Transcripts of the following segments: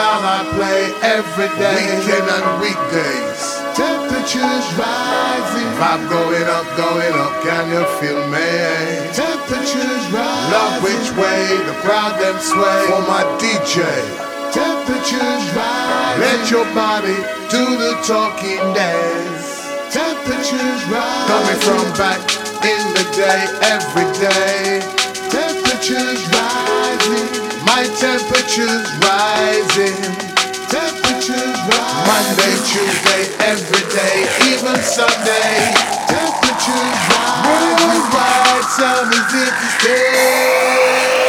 sound I play every day. Weekend and weekdays. Temperatures rising. Vibe going up, going up. Can you feel me? Temperatures rising. Love which way the crowd them sway. For my DJ. Temperatures rising. Let your body do the talking dance. Temperatures rising. Coming from back in the day, every day. Temperatures rising. My temperature's rising. Temperatures rising. Monday, Tuesday, every day, even Sunday. Temperatures rising. Worldwide, is it to stay.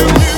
you.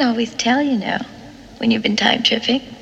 Always tell you know when you've been time tripping.